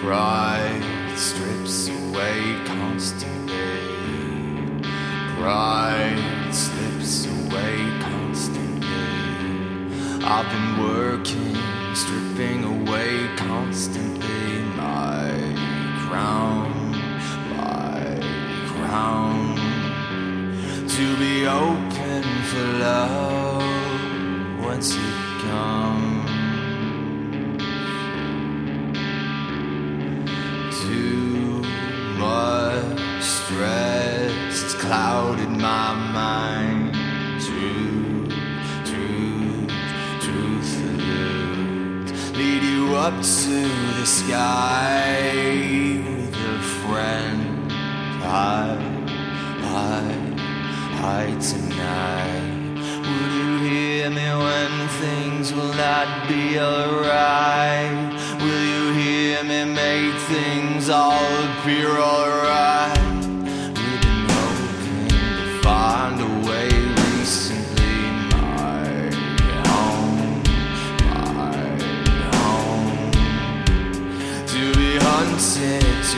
Pride strips away constantly. Pride slips away constantly. I've been working, stripping away constantly my crown, my crown. To be open for love once it comes. Clouded my mind. Truth, truth, truth. Lead you up to the sky with a friend. High, high, high tonight. Will you hear me when things will not be alright? Will you hear me make things all appear alright?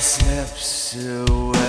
slips away.